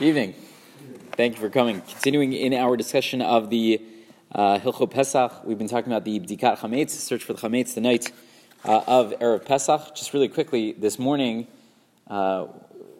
Evening. Thank you for coming. Continuing in our discussion of the uh, Hilchot Pesach, we've been talking about the Bdikat Chametz, search for the Chametz, the night uh, of Erev Pesach. Just really quickly, this morning uh,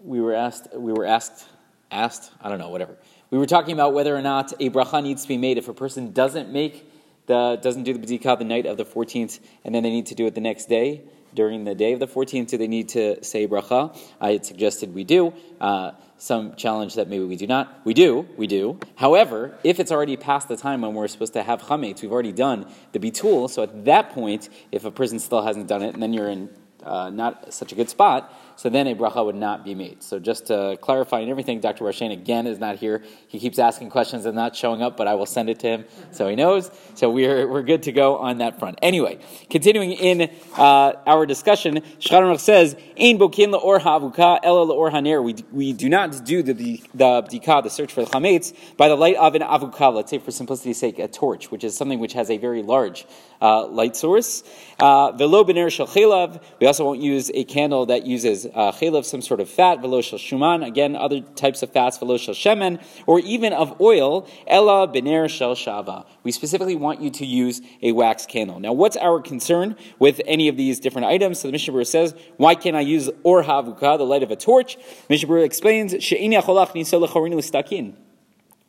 we were asked, we were asked, asked, I don't know, whatever. We were talking about whether or not a bracha needs to be made if a person doesn't make the, doesn't do the Bdikat the night of the 14th, and then they need to do it the next day during the day of the 14th, do they need to say bracha? I had suggested we do. Uh, some challenge that maybe we do not. We do, we do. However, if it's already past the time when we're supposed to have chametz, we've already done the bitul. So at that point, if a person still hasn't done it, and then you're in uh, not such a good spot, so then a bracha would not be made. So just to clarify and everything, Dr. Rashain again is not here. He keeps asking questions and not showing up, but I will send it to him so he knows. So we're, we're good to go on that front. Anyway, continuing in uh, our discussion, Shulchan says, Ein bokin la'or ha'avuka ela haner. We, we do not do the, the, the bdika, the search for the chametz, by the light of an avuka, let's say for simplicity's sake, a torch, which is something which has a very large uh, light source. Uh, velo shel We also won't use a candle that uses uh, chelav, some sort of fat, veloshal shuman, again, other types of fats, veloshal shemen, or even of oil, ella bener shel shava. We specifically want you to use a wax candle. Now, what's our concern with any of these different items? So the Mishnah Berurah says, why can't I use or havuka, the light of a torch? Mishnah Berurah explains,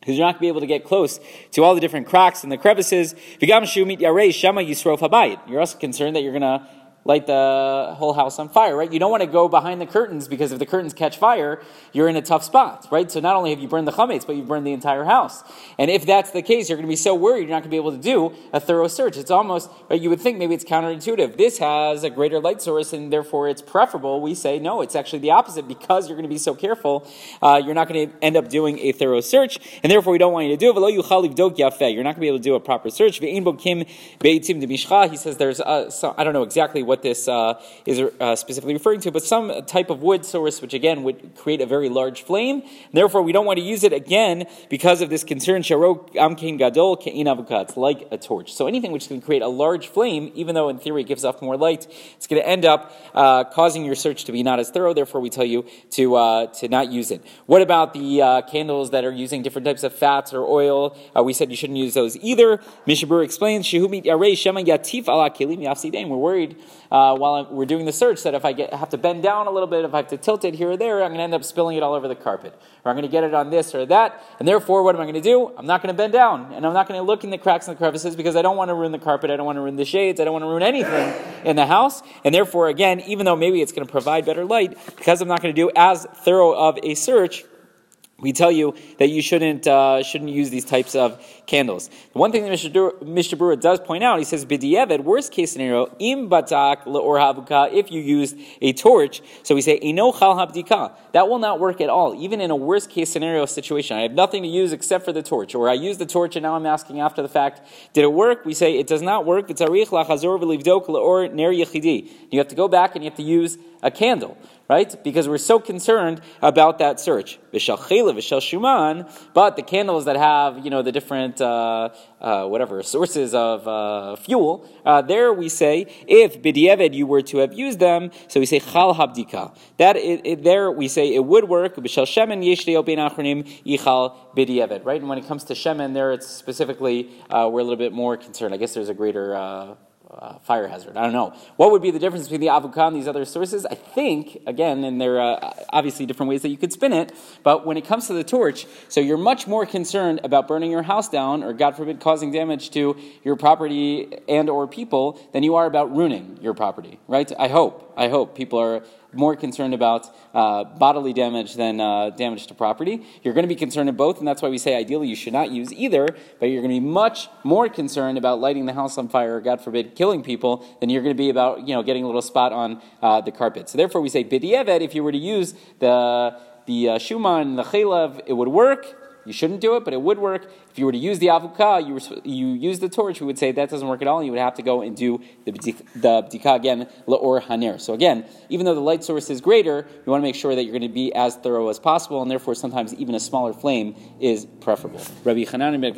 because you're not going to be able to get close to all the different cracks and the crevices. You're also concerned that you're going to light the whole house on fire, right? You don't want to go behind the curtains because if the curtains catch fire, you're in a tough spot, right? So not only have you burned the chametz, but you've burned the entire house. And if that's the case, you're going to be so worried you're not going to be able to do a thorough search. It's almost, right, you would think maybe it's counterintuitive. This has a greater light source and therefore it's preferable. We say no, it's actually the opposite because you're going to be so careful. Uh, you're not going to end up doing a thorough search, and therefore we don't want you to do it. You're not going to be able to do a proper search. He says there's, uh, so, I don't know exactly what what this uh, is uh, specifically referring to, but some type of wood source, which again would create a very large flame. Therefore, we don't want to use it again because of this concern. amkein gadol It's like a torch. So anything which can create a large flame, even though in theory it gives off more light, it's going to end up uh, causing your search to be not as thorough. Therefore, we tell you to uh, to not use it. What about the uh, candles that are using different types of fats or oil? Uh, we said you shouldn't use those either. Mishnah Berurah explains, "Shehumit yarei shema yatif ala kelim We're worried uh, while I'm, we're doing the search that if I get, have to bend down a little bit, if I have to tilt it here or there, I'm going to end up spilling it all over the carpet. Or I'm going to get it on this or that. And therefore, what am I going to do? I'm not going to bend down. And I'm not going to look in the cracks and the crevices because I don't want to ruin the carpet. I don't want to ruin the shades. I don't want to ruin anything in the house. And therefore, again, even though maybe it's going to provide better light, because I'm not going to do as thorough of a search, we tell you that you shouldn't uh, shouldn't use these types of candles. The one thing that Mishnah Berurah does point out, he says, "B'diavad, worst case scenario, im batak leor havuka, if you used a torch." So we say, "Eno chal habdika." That will not work at all, even in a worst case scenario situation. I have nothing to use except for the torch, or I use the torch and now I'm asking after the fact, did it work? We say it does not work. It's arich lachazor v'livdok or ner yechidi. You have to go back and you have to use a candle right? Because we're so concerned about that search. Vishal chela, shuman, but the candles that have, you know, the different, uh, uh, whatever, sources of uh, fuel, uh, there we say, if b'diavad you were to have used them, so we say chal habdika. That, it, it, there we say it would work, vishal shemen achronim yichal b'diavad, right? And when it comes to shemen, there it's specifically, uh, we're a little bit more concerned. I guess there's a greater, uh, fire hazard. I don't know. What would be the difference between the avukah and these other sources? I think, again, and there are uh, obviously different ways that you could spin it, but when it comes to the torch, so you're much more concerned about burning your house down or, God forbid, causing damage to your property and or people than you are about ruining your property, right? I hope. I hope people are more concerned about uh, bodily damage than uh, damage to property. You're going to be concerned in both, and that's why we say ideally you should not use either, but you're going to be much more concerned about lighting the house on fire or, God forbid, killing people than you're going to be about, you know, getting a little spot on uh, the carpet. So therefore we say bidiyeved, if you were to use the, the uh, shuman the chaylev, it would work. You shouldn't do it, but it would work. If you were to use the avuka, you, you use the torch, we would say that doesn't work at all. and You would have to go and do the, the bdika again, laor haner. So again, even though the light source is greater, you want to make sure that you're going to be as thorough as possible, and therefore sometimes even a smaller flame is preferable. Rabbi Chanan ben